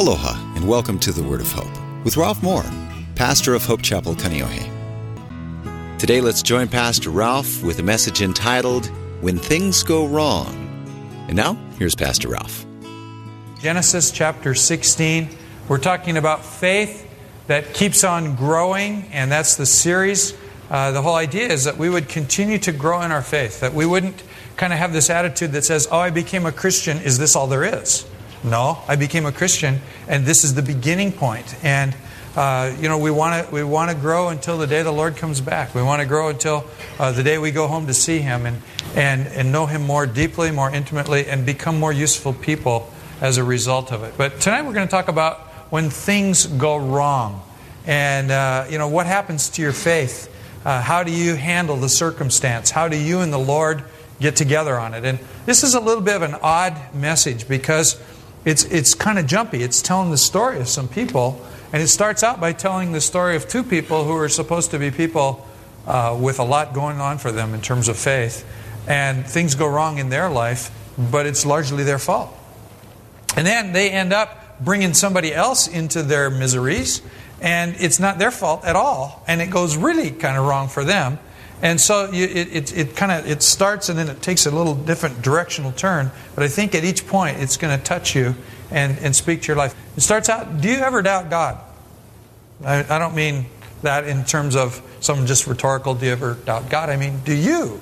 Aloha, and welcome to the Word of Hope with Ralph Moore, pastor of Hope Chapel, Kaneohe. Today, let's join Pastor Ralph with a message entitled When Things Go Wrong. And now, here's Pastor Ralph. Genesis chapter 16. We're talking about faith that keeps on growing, and that's the series. Uh, the whole idea is that we would continue to grow in our faith, that we wouldn't kind of have this attitude that says, Oh, I became a Christian, is this all there is? No, I became a Christian, and this is the beginning point. And uh, you know, we want to we want to grow until the day the Lord comes back. We want to grow until uh, the day we go home to see Him and and and know Him more deeply, more intimately, and become more useful people as a result of it. But tonight we're going to talk about when things go wrong, and uh, you know what happens to your faith. Uh, how do you handle the circumstance? How do you and the Lord get together on it? And this is a little bit of an odd message because it's, it's kind of jumpy. It's telling the story of some people, and it starts out by telling the story of two people who are supposed to be people uh, with a lot going on for them in terms of faith, and things go wrong in their life, but it's largely their fault. And then they end up bringing somebody else into their miseries, and it's not their fault at all, and it goes really kind of wrong for them. And so you, it, it, it kind of it starts and then it takes a little different directional turn. But I think at each point it's going to touch you and, and speak to your life. It starts out, do you ever doubt God? I, I don't mean that in terms of some just rhetorical, do you ever doubt God? I mean, do you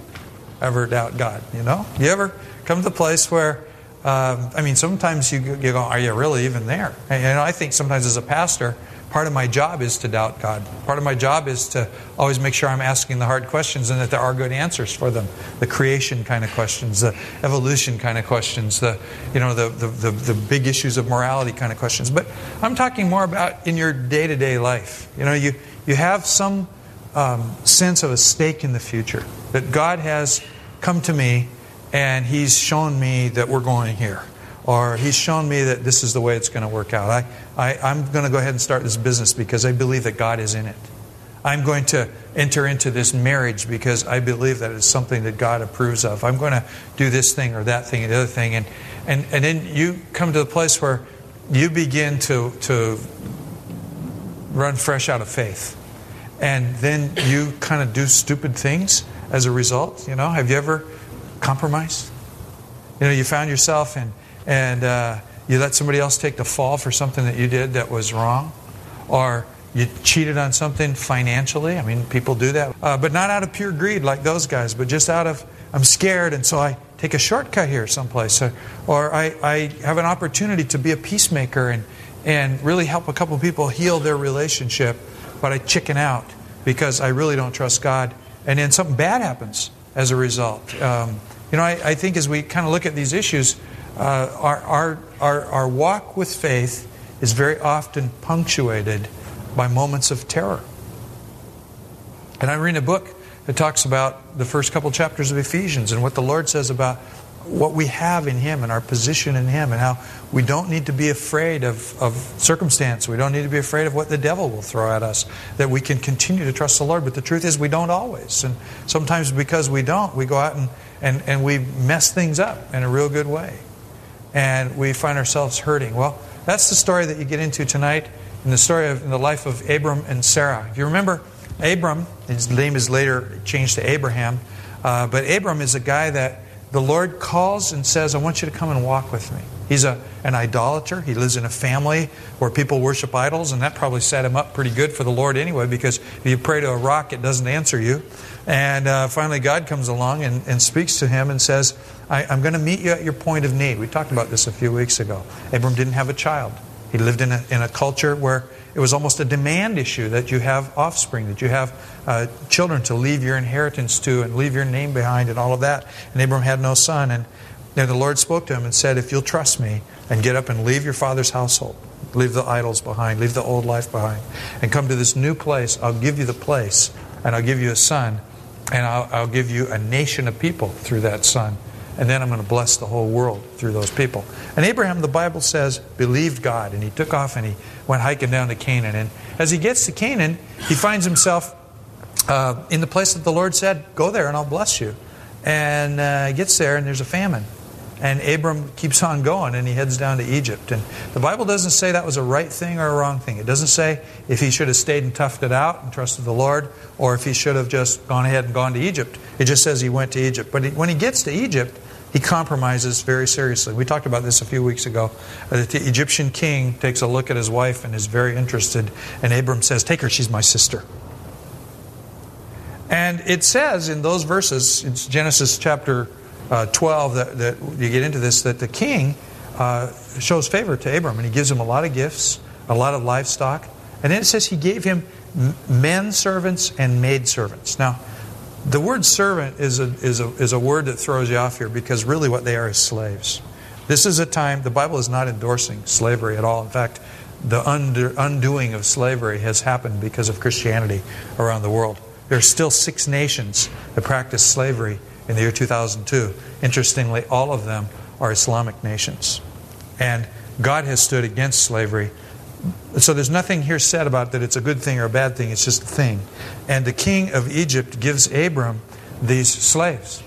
ever doubt God? You know? You ever come to the place where, um, I mean, sometimes you, you go, are you really even there? And, you know, I think sometimes as a pastor, Part of my job is to doubt God. Part of my job is to always make sure I'm asking the hard questions and that there are good answers for them. The creation kind of questions, the evolution kind of questions, the you know the the, the, the big issues of morality kind of questions. But I'm talking more about in your day to day life. You know, you you have some um, sense of a stake in the future that God has come to me and He's shown me that we're going here or he's shown me that this is the way it's going to work out. I, I, I'm going to go ahead and start this business because I believe that God is in it. I'm going to enter into this marriage because I believe that it's something that God approves of. I'm going to do this thing or that thing or the other thing. And, and, and then you come to the place where you begin to, to run fresh out of faith. And then you kind of do stupid things as a result. You know, have you ever compromised? You know, you found yourself in and uh, you let somebody else take the fall for something that you did that was wrong, or you cheated on something financially. I mean, people do that, uh, but not out of pure greed like those guys, but just out of I'm scared, and so I take a shortcut here someplace, or, or I, I have an opportunity to be a peacemaker and and really help a couple people heal their relationship, but I chicken out because I really don't trust God, and then something bad happens as a result. Um, you know, I, I think as we kind of look at these issues, uh, our, our, our, our walk with faith is very often punctuated by moments of terror. And I'm reading a book that talks about the first couple chapters of Ephesians and what the Lord says about what we have in Him and our position in Him, and how we don't need to be afraid of, of circumstance. We don't need to be afraid of what the devil will throw at us. That we can continue to trust the Lord. But the truth is, we don't always. And sometimes because we don't, we go out and, and, and we mess things up in a real good way and we find ourselves hurting. Well, that's the story that you get into tonight in the story of in the life of Abram and Sarah. If you remember, Abram, his name is later changed to Abraham, uh, but Abram is a guy that the Lord calls and says, I want you to come and walk with me. He's a, an idolater. He lives in a family where people worship idols, and that probably set him up pretty good for the Lord anyway, because if you pray to a rock, it doesn't answer you. And uh, finally, God comes along and, and speaks to him and says, I, am going to meet you at your point of need. We talked about this a few weeks ago. Abram didn't have a child. He lived in a, in a culture where it was almost a demand issue that you have offspring, that you have uh, children to leave your inheritance to and leave your name behind and all of that. And Abram had no son. And then the Lord spoke to him and said, If you'll trust me and get up and leave your father's household, leave the idols behind, leave the old life behind, and come to this new place, I'll give you the place, and I'll give you a son, and I'll, I'll give you a nation of people through that son and then I'm going to bless the whole world through those people. And Abraham, the Bible says, believed God, and he took off and he went hiking down to Canaan. And as he gets to Canaan, he finds himself uh, in the place that the Lord said, Go there and I'll bless you. And uh, he gets there and there's a famine. And Abram keeps on going and he heads down to Egypt. And the Bible doesn't say that was a right thing or a wrong thing. It doesn't say if he should have stayed and toughed it out and trusted the Lord or if he should have just gone ahead and gone to Egypt. It just says he went to Egypt. But when he gets to Egypt, he compromises very seriously. We talked about this a few weeks ago. Uh, the Egyptian king takes a look at his wife and is very interested. And Abram says, Take her, she's my sister. And it says in those verses, it's Genesis chapter uh, 12 that, that, you get into this, that the king uh, shows favor to Abram and he gives him a lot of gifts, a lot of livestock. And then it says he gave him men servants and maid servants. Now, the word servant is a, is, a, is a word that throws you off here because really what they are is slaves. This is a time, the Bible is not endorsing slavery at all. In fact, the under, undoing of slavery has happened because of Christianity around the world. There are still six nations that practice slavery in the year 2002. Interestingly, all of them are Islamic nations. And God has stood against slavery. So there's nothing here said about that it's a good thing or a bad thing, it's just a thing. And the king of Egypt gives Abram these slaves.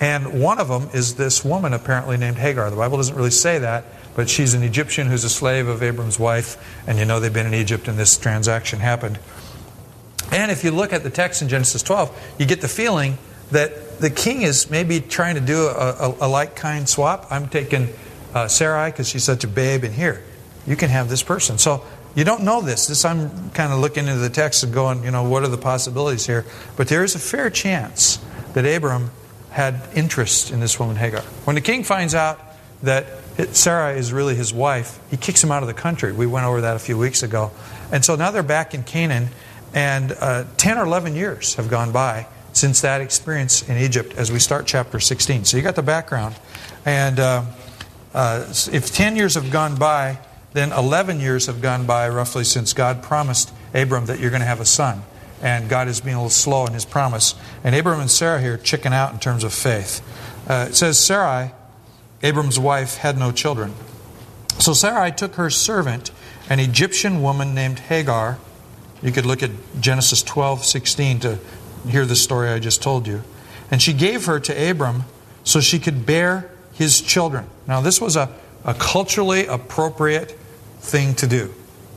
And one of them is this woman apparently named Hagar. The Bible doesn't really say that, but she's an Egyptian who's a slave of Abram's wife. And you know they've been in Egypt and this transaction happened. And if you look at the text in Genesis 12, you get the feeling that the king is maybe trying to do a, a, a like kind swap. I'm taking uh, Sarai because she's such a babe, in here, you can have this person. So you don't know this. This I'm kind of looking into the text and going, you know, what are the possibilities here? But there is a fair chance that Abram had interest in this woman Hagar. When the king finds out that Sarah is really his wife, he kicks him out of the country. We went over that a few weeks ago. And so now they're back in Canaan, and uh, 10 or 11 years have gone by since that experience in Egypt as we start chapter 16. So you got the background. And uh, uh, if 10 years have gone by, then 11 years have gone by roughly since God promised Abram that you're going to have a son. And God is being a little slow in his promise. And Abram and Sarah here chicken out in terms of faith. Uh, it says Sarai, Abram's wife, had no children. So Sarai took her servant, an Egyptian woman named Hagar. You could look at Genesis 12, 16 to hear the story I just told you. And she gave her to Abram so she could bear his children. Now, this was a, a culturally appropriate thing to do.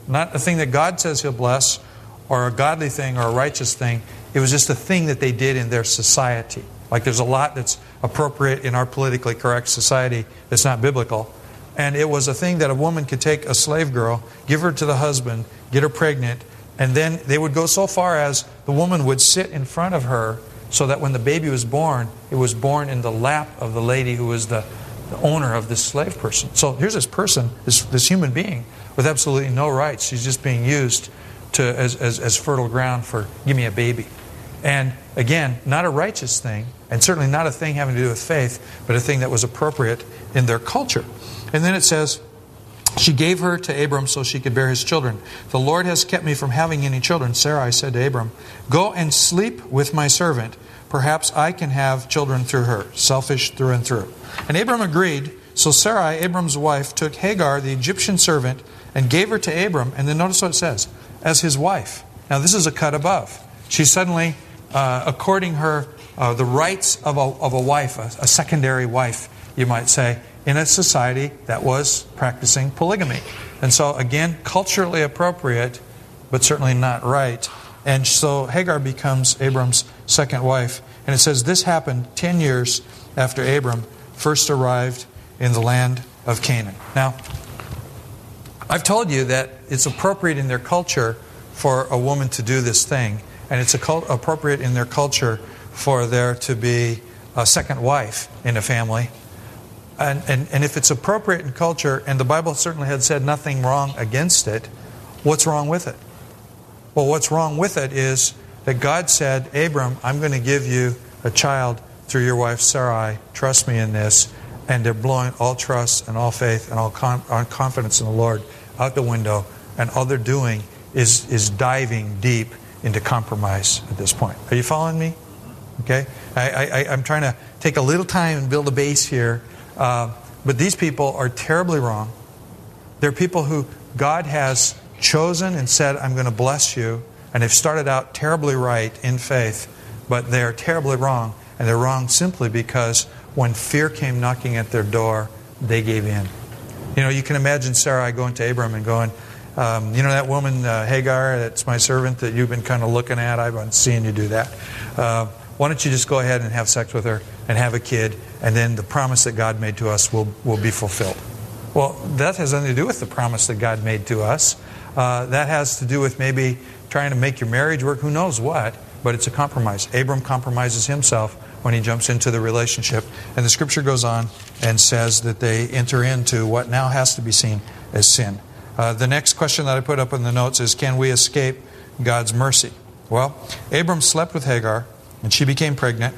Not a thing that God says he'll bless, or a godly thing, or a righteous thing. It was just a thing that they did in their society. Like there's a lot that's appropriate in our politically correct society that's not biblical. And it was a thing that a woman could take a slave girl, give her to the husband, get her pregnant, and then they would go so far as the woman would sit in front of her so that when the baby was born, it was born in the lap of the lady who was the, the owner of this slave person. So here's this person, this, this human being, with absolutely no rights. She's just being used to, as, as, as fertile ground for give me a baby. And again, not a righteous thing, and certainly not a thing having to do with faith, but a thing that was appropriate in their culture. And then it says, she gave her to Abram so she could bear his children. The Lord has kept me from having any children. Sarai said to Abram, Go and sleep with my servant. Perhaps I can have children through her. Selfish through and through. And Abram agreed. So Sarai, Abram's wife, took Hagar, the Egyptian servant, and gave her to Abram. And then notice what it says as his wife. Now, this is a cut above. She's suddenly uh, according her uh, the rights of a, of a wife, a, a secondary wife, you might say in a society that was practicing polygamy. And so, again, culturally appropriate, but certainly not right. And so Hagar becomes Abram's second wife. And it says this happened 10 years after Abram first arrived in the land of Canaan. Now, I've told you that it's appropriate in their culture for a woman to do this thing, and it's appropriate in their culture for there to be a second wife in a family. And, and, and if it's appropriate in culture, and the Bible certainly had said nothing wrong against it, what's wrong with it? Well, what's wrong with it is that God said, Abram, I'm going to give you a child through your wife Sarai. Trust me in this. And they're blowing all trust and all faith and all con- confidence in the Lord out the window. And all they're doing is, is diving deep into compromise at this point. Are you following me? Okay? I, I'm trying to take a little time and build a base here uh, but these people are terribly wrong. They're people who God has chosen and said, I'm going to bless you. And they've started out terribly right in faith, but they're terribly wrong. And they're wrong simply because when fear came knocking at their door, they gave in. You know, you can imagine Sarai going to Abram and going, um, You know, that woman, uh, Hagar, that's my servant that you've been kind of looking at, I've been seeing you do that. Uh, why don't you just go ahead and have sex with her and have a kid, and then the promise that God made to us will, will be fulfilled? Well, that has nothing to do with the promise that God made to us. Uh, that has to do with maybe trying to make your marriage work, who knows what, but it's a compromise. Abram compromises himself when he jumps into the relationship. And the scripture goes on and says that they enter into what now has to be seen as sin. Uh, the next question that I put up in the notes is Can we escape God's mercy? Well, Abram slept with Hagar, and she became pregnant.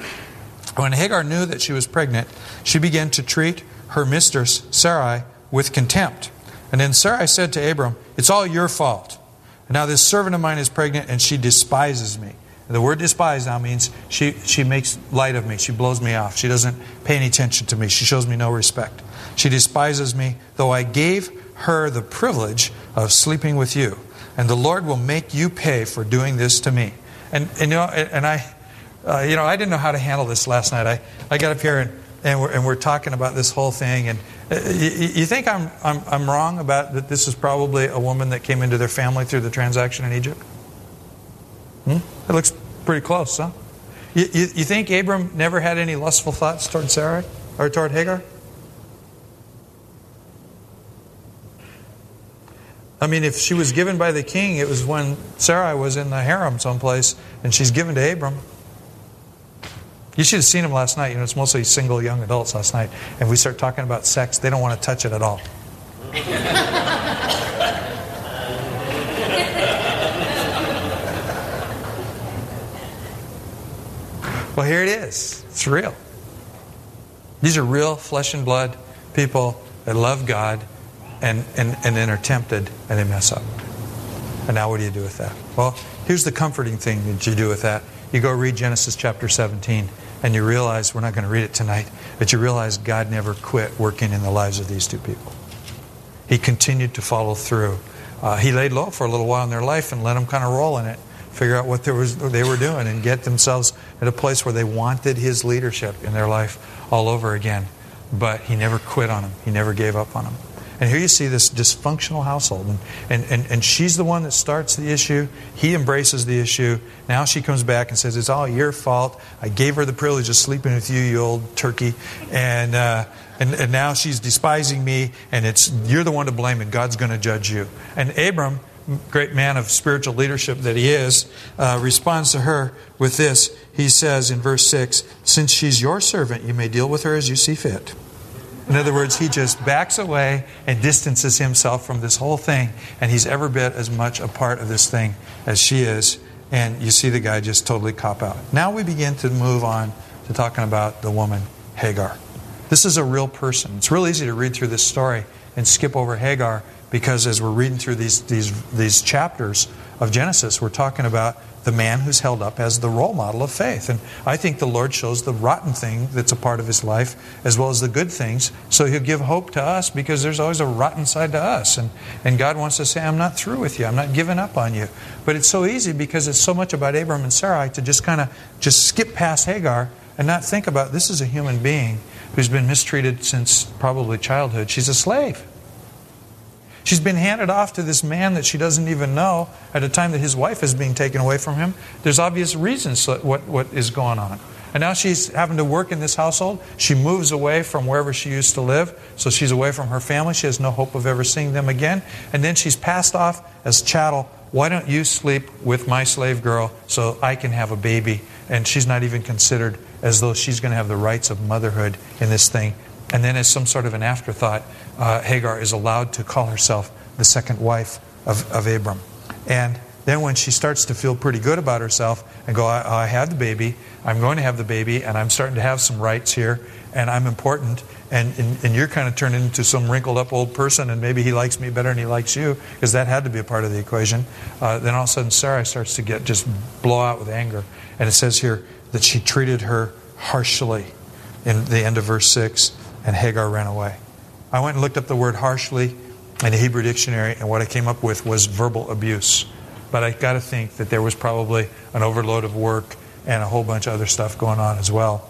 When Hagar knew that she was pregnant, she began to treat her mistress, Sarai, with contempt. And then Sarai said to Abram, It's all your fault. Now this servant of mine is pregnant, and she despises me. The word despise now means she, she makes light of me. She blows me off. She doesn't pay any attention to me. She shows me no respect. She despises me, though I gave her the privilege of sleeping with you. And the Lord will make you pay for doing this to me. And, and you know, and I, uh, you know, I didn't know how to handle this last night. I, I got up here and, and, we're, and we're talking about this whole thing. And uh, you, you, think I'm, I'm, I'm wrong about that this is probably a woman that came into their family through the transaction in Egypt? Hmm? It looks pretty close, huh? You, you, you, think Abram never had any lustful thoughts toward Sarah or toward Hagar? I mean, if she was given by the king, it was when Sarai was in the harem someplace and she's given to Abram. You should have seen them last night. You know, it's mostly single young adults last night. And we start talking about sex, they don't want to touch it at all. Well, here it is. It's real. These are real flesh and blood people that love God and, and, and then are tempted and they mess up. And now what do you do with that? Well, here's the comforting thing that you do with that. You go read Genesis chapter 17 and you realize, we're not going to read it tonight, but you realize God never quit working in the lives of these two people. He continued to follow through. Uh, he laid low for a little while in their life and let them kind of roll in it figure out what was, they were doing and get themselves at a place where they wanted his leadership in their life all over again. But he never quit on them, he never gave up on them. And here you see this dysfunctional household. And, and, and, and, she's the one that starts the issue. He embraces the issue. Now she comes back and says, It's all your fault. I gave her the privilege of sleeping with you, you old turkey. And, uh, and, and now she's despising me, and it's you're the one to blame, and God's going to judge you. And Abram great man of spiritual leadership that he is, uh, responds to her with this. He says in verse 6 Since she's your servant, you may deal with her as you see fit. In other words, he just backs away and distances himself from this whole thing, and he's every bit as much a part of this thing as she is. And you see the guy just totally cop out. Now we begin to move on to talking about the woman, Hagar. This is a real person. It's real easy to read through this story and skip over Hagar because as we're reading through these, these, these chapters of Genesis, we're talking about the man who's held up as the role model of faith. And I think the Lord shows the rotten thing that's a part of his life as well as the good things. So he'll give hope to us because there's always a rotten side to us. And, and God wants to say, I'm not through with you. I'm not giving up on you. But it's so easy because it's so much about Abram and Sarai to just kind of just skip past Hagar and not think about this is a human being who's been mistreated since probably childhood. She's a slave. She's been handed off to this man that she doesn't even know at a time that his wife is being taken away from him. There's obvious reasons what, what is going on. And now she's having to work in this household. She moves away from wherever she used to live, so she's away from her family. She has no hope of ever seeing them again. And then she's passed off as chattel. Why don't you sleep with my slave girl so I can have a baby? And she's not even considered as though she's going to have the rights of motherhood in this thing. And then, as some sort of an afterthought, uh, Hagar is allowed to call herself the second wife of, of Abram. And then, when she starts to feel pretty good about herself and go, I, I the baby, I'm going to have the baby, and I'm starting to have some rights here, and I'm important, and, and, and, you're kind of turning into some wrinkled up old person, and maybe he likes me better than he likes you, because that had to be a part of the equation. Uh, then all of a sudden, Sarah starts to get just blow out with anger. And it says here that she treated her harshly in the end of verse 6 and Hagar ran away. I went and looked up the word harshly in the Hebrew dictionary, and what I came up with was verbal abuse. But I got to think that there was probably an overload of work and a whole bunch of other stuff going on as well.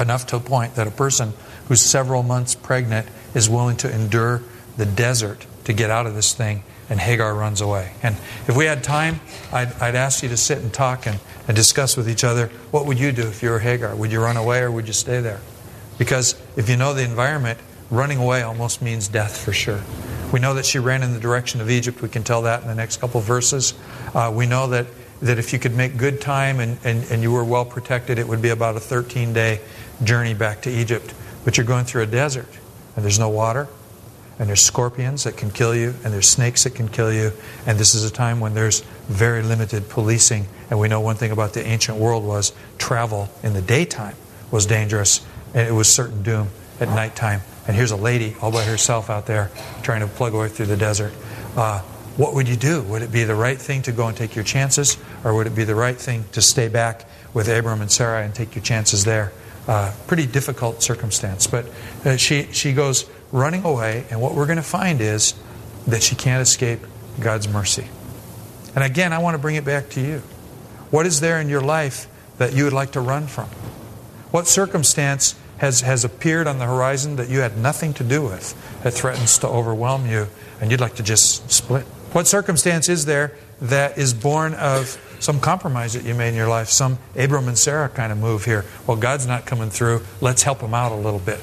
enough to a point that a person who's several months pregnant is willing to endure the desert to get out of this thing, and Hagar runs away. And if we had time, I'd, I'd ask you to sit and talk and, and discuss with each other what would you do if you were Hagar? Would you run away or would you stay there? Because if you know the environment, running away almost means death for sure. We know that she ran in the direction of Egypt. We can tell that in the next couple verses. Uh, we know that, that if you could make good time and, and, and you were well protected, it would be about a 13 day journey back to Egypt. But you're going through a desert, and there's no water, and there's scorpions that can kill you, and there's snakes that can kill you, and this is a time when there's very limited policing. And we know one thing about the ancient world was travel in the daytime was dangerous, and it was certain doom at nighttime. And here's a lady all by herself out there trying to plug her way through the desert. Uh, what would you do? Would it be the right thing to go and take your chances, or would it be the right thing to stay back with Abram and Sarah and take your chances there? Uh, pretty difficult circumstance. But uh, she, she goes running away, and what we're going to find is that she can't escape God's mercy. And again, I want to bring it back to you. What is there in your life that you would like to run from? What circumstance has, has appeared on the horizon that you had nothing to do with that threatens to overwhelm you and you'd like to just split? What circumstance is there that is born of some compromise that you made in your life, some Abram and Sarah kind of move here. Well, God's not coming through. Let's help him out a little bit.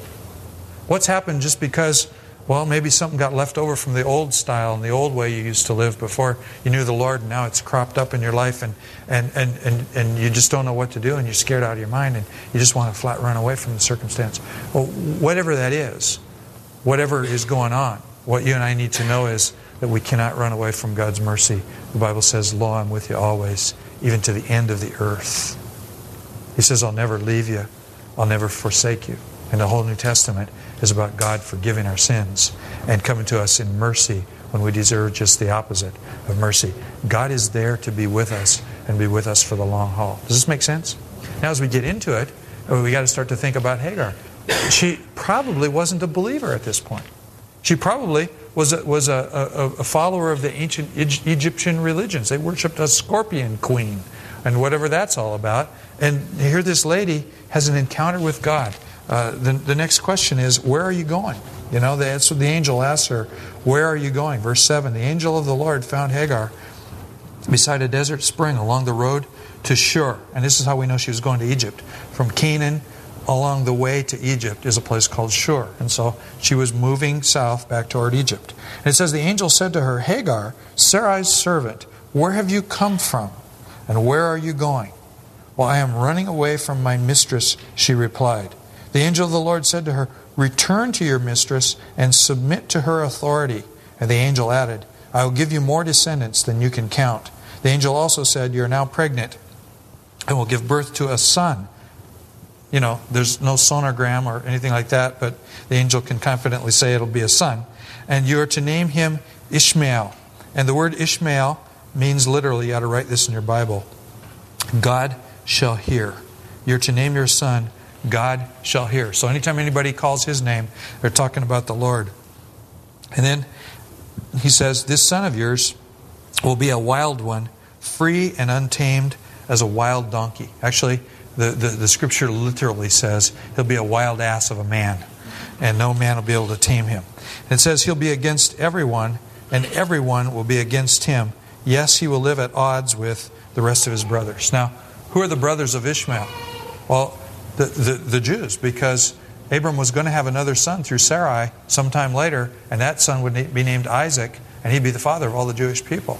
What's happened just because, well, maybe something got left over from the old style and the old way you used to live before you knew the Lord, and now it's cropped up in your life, and, and, and, and, and you just don't know what to do, and you're scared out of your mind, and you just want to flat run away from the circumstance. Well, whatever that is, whatever is going on, what you and I need to know is that we cannot run away from God's mercy. The Bible says, Lo, I'm with you always, even to the end of the earth. He says, I'll never leave you, I'll never forsake you. In the whole New Testament is about God forgiving our sins and coming to us in mercy when we deserve just the opposite of mercy. God is there to be with us and be with us for the long haul. Does this make sense? Now, as we get into it, we got to start to think about Hagar. She probably wasn't a believer at this point. She probably was a, was a, a, a follower of the ancient Egyptian religions. They worshipped a scorpion queen and whatever that's all about. And here this lady has an encounter with God. Uh, the, the next question is, where are you going? You know, that's what the angel asks her, where are you going? Verse 7 The angel of the Lord found Hagar beside a desert spring along the road to Shur. And this is how we know she was going to Egypt. From Canaan along the way to Egypt is a place called Shur. And so she was moving south back toward Egypt. And it says, The angel said to her, Hagar, Sarai's servant, where have you come from? And where are you going? Well, I am running away from my mistress, she replied. The angel of the Lord said to her, Return to your mistress and submit to her authority. And the angel added, I will give you more descendants than you can count. The angel also said, You are now pregnant and will give birth to a son you know, there's no sonogram or anything like that, but the angel can confidently say it'll be a son. And you are to name him Ishmael. And the word Ishmael means literally, you ought to write this in your Bible God shall hear. You're to name your son God shall hear. So anytime anybody calls his name, they're talking about the Lord. And then he says, This son of yours will be a wild one, free and untamed as a wild donkey. Actually, the, the, the scripture literally says he'll be a wild ass of a man, and no man will be able to tame him. It says he'll be against everyone, and everyone will be against him. Yes, he will live at odds with the rest of his brothers. Now, who are the brothers of Ishmael? Well, the, the, the Jews, because Abram was going to have another son through Sarai sometime later, and that son would be named Isaac, and he'd be the father of all the Jewish people.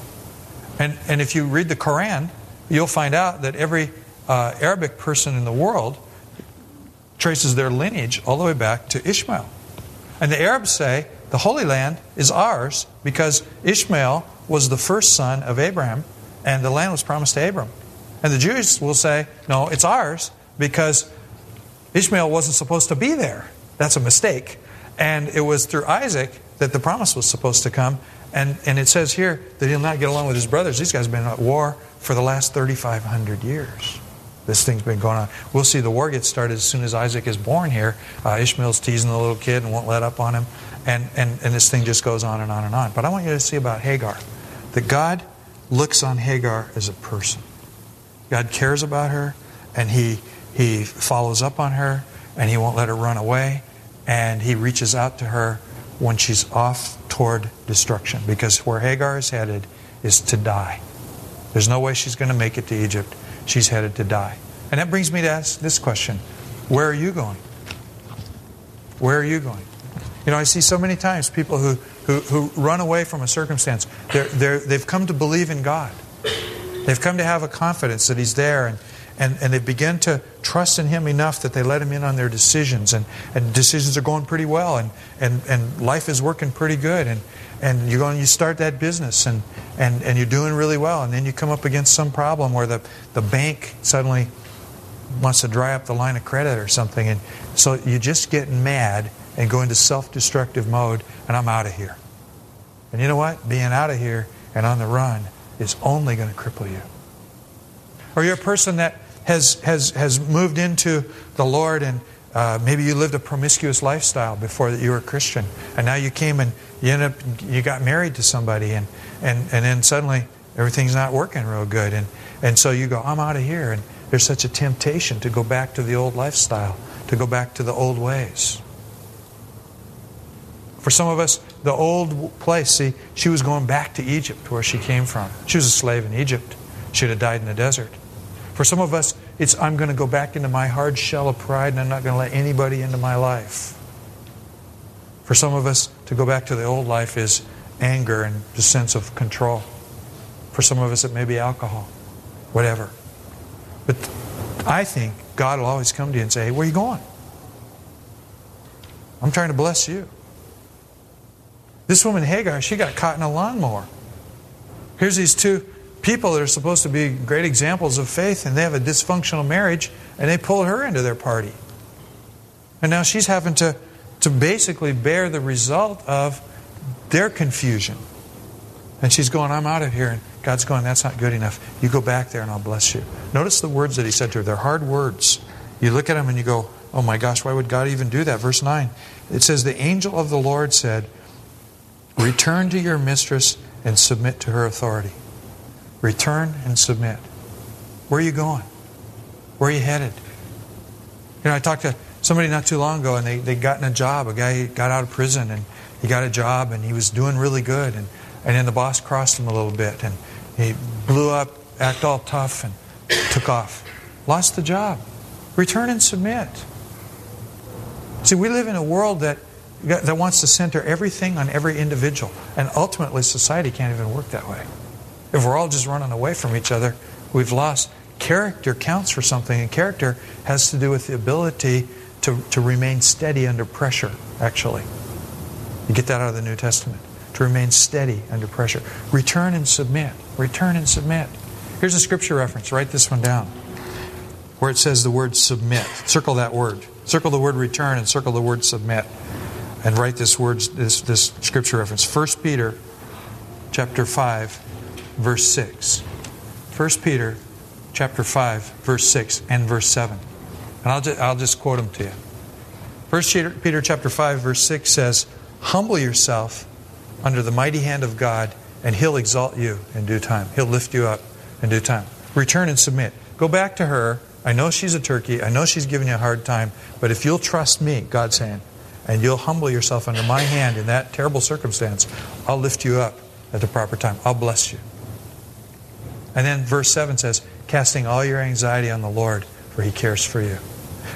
And, and if you read the Quran, you'll find out that every uh, Arabic person in the world traces their lineage all the way back to Ishmael. And the Arabs say the Holy Land is ours because Ishmael was the first son of Abraham and the land was promised to Abram. And the Jews will say, no, it's ours because Ishmael wasn't supposed to be there. That's a mistake. And it was through Isaac that the promise was supposed to come. And, and it says here that he'll not get along with his brothers. These guys have been at war for the last 3,500 years. This thing's been going on. We'll see the war gets started as soon as Isaac is born here. Uh, Ishmael's teasing the little kid and won't let up on him. And, and, and this thing just goes on and on and on. But I want you to see about Hagar that God looks on Hagar as a person. God cares about her and he, he follows up on her and he won't let her run away. And he reaches out to her when she's off toward destruction because where Hagar is headed is to die. There's no way she's going to make it to Egypt. She's headed to die. And that brings me to ask this question Where are you going? Where are you going? You know, I see so many times people who, who, who run away from a circumstance. They're, they're, they've come to believe in God. They've come to have a confidence that He's there, and, and, and they begin to trust in Him enough that they let Him in on their decisions, and, and decisions are going pretty well, and, and, and life is working pretty good, and, and you you start that business, and, and, and you're doing really well, and then you come up against some problem where the, the bank suddenly wants to dry up the line of credit or something, and so you just get mad and go into self destructive mode, and I'm out of here. And you know what? Being out of here and on the run is only going to cripple you. Or you're a person that has, has, has moved into the Lord and uh, maybe you lived a promiscuous lifestyle before that you were a Christian, and now you came and you end up you got married to somebody, and and and then suddenly everything's not working real good, and and so you go, I'm out of here, and there's such a temptation to go back to the old lifestyle, to go back to the old ways. For some of us, the old place, see, she was going back to Egypt where she came from. She was a slave in Egypt. She'd have died in the desert. For some of us, it's I'm going to go back into my hard shell of pride and I'm not going to let anybody into my life. For some of us, to go back to the old life is anger and the sense of control. For some of us, it may be alcohol, whatever. But I think God will always come to you and say, Hey, where are you going? I'm trying to bless you. This woman, Hagar, she got caught in a lawnmower. Here's these two people that are supposed to be great examples of faith, and they have a dysfunctional marriage, and they pull her into their party. And now she's having to, to basically bear the result of their confusion. And she's going, I'm out of here. And God's going, That's not good enough. You go back there and I'll bless you. Notice the words that he said to her. They're hard words. You look at them and you go, Oh my gosh, why would God even do that? Verse 9. It says, The angel of the Lord said, Return to your mistress and submit to her authority. Return and submit. Where are you going? Where are you headed? You know, I talked to somebody not too long ago and they, they got in a job. A guy got out of prison and he got a job and he was doing really good. And, and then the boss crossed him a little bit and he blew up, act all tough, and took off. Lost the job. Return and submit. See, we live in a world that that wants to center everything on every individual. And ultimately, society can't even work that way. If we're all just running away from each other, we've lost. Character counts for something, and character has to do with the ability to, to remain steady under pressure, actually. You get that out of the New Testament. To remain steady under pressure. Return and submit. Return and submit. Here's a scripture reference. Write this one down. Where it says the word submit. Circle that word. Circle the word return and circle the word submit and write this words this, this scripture reference 1 peter chapter 5 verse 6 1 peter chapter 5 verse 6 and verse 7 and i'll just, I'll just quote them to you. 1 peter chapter 5 verse 6 says humble yourself under the mighty hand of god and he'll exalt you in due time. He'll lift you up in due time. Return and submit. Go back to her. I know she's a turkey. I know she's giving you a hard time but if you'll trust me god's hand, and you'll humble yourself under my hand in that terrible circumstance, I'll lift you up at the proper time. I'll bless you. And then verse 7 says, casting all your anxiety on the Lord, for he cares for you.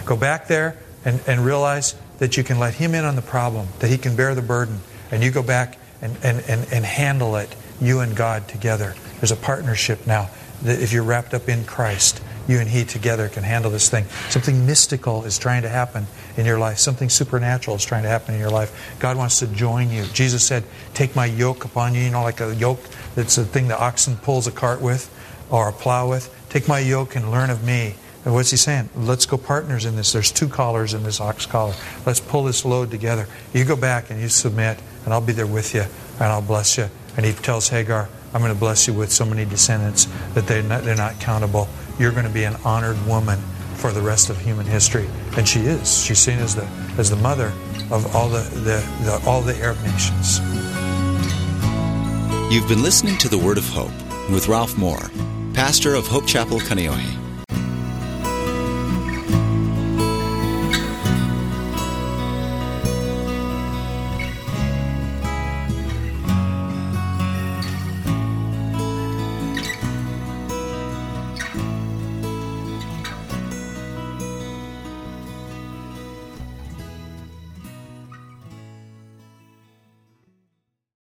Go back there and, and realize that you can let him in on the problem, that he can bear the burden, and you go back and, and, and, and handle it, you and God together. There's a partnership now that if you're wrapped up in Christ, you and He together can handle this thing. Something mystical is trying to happen in your life, something supernatural is trying to happen in your life. God wants to join you. Jesus said, Take my yoke upon you, you know, like a yoke that's a thing the oxen pulls a cart with or a plow with. Take my yoke and learn of me. And what's he saying? Let's go partners in this. There's two collars in this ox collar. Let's pull this load together. You go back and you submit, and I'll be there with you, and I'll bless you. And he tells Hagar, I'm going to bless you with so many descendants that they're not, they're not countable you're going to be an honored woman for the rest of human history. And she is. She's seen as the, as the mother of all the, the, the, all the Arab nations. You've been listening to the Word of Hope with Ralph Moore, pastor of Hope Chapel, Kaneohe.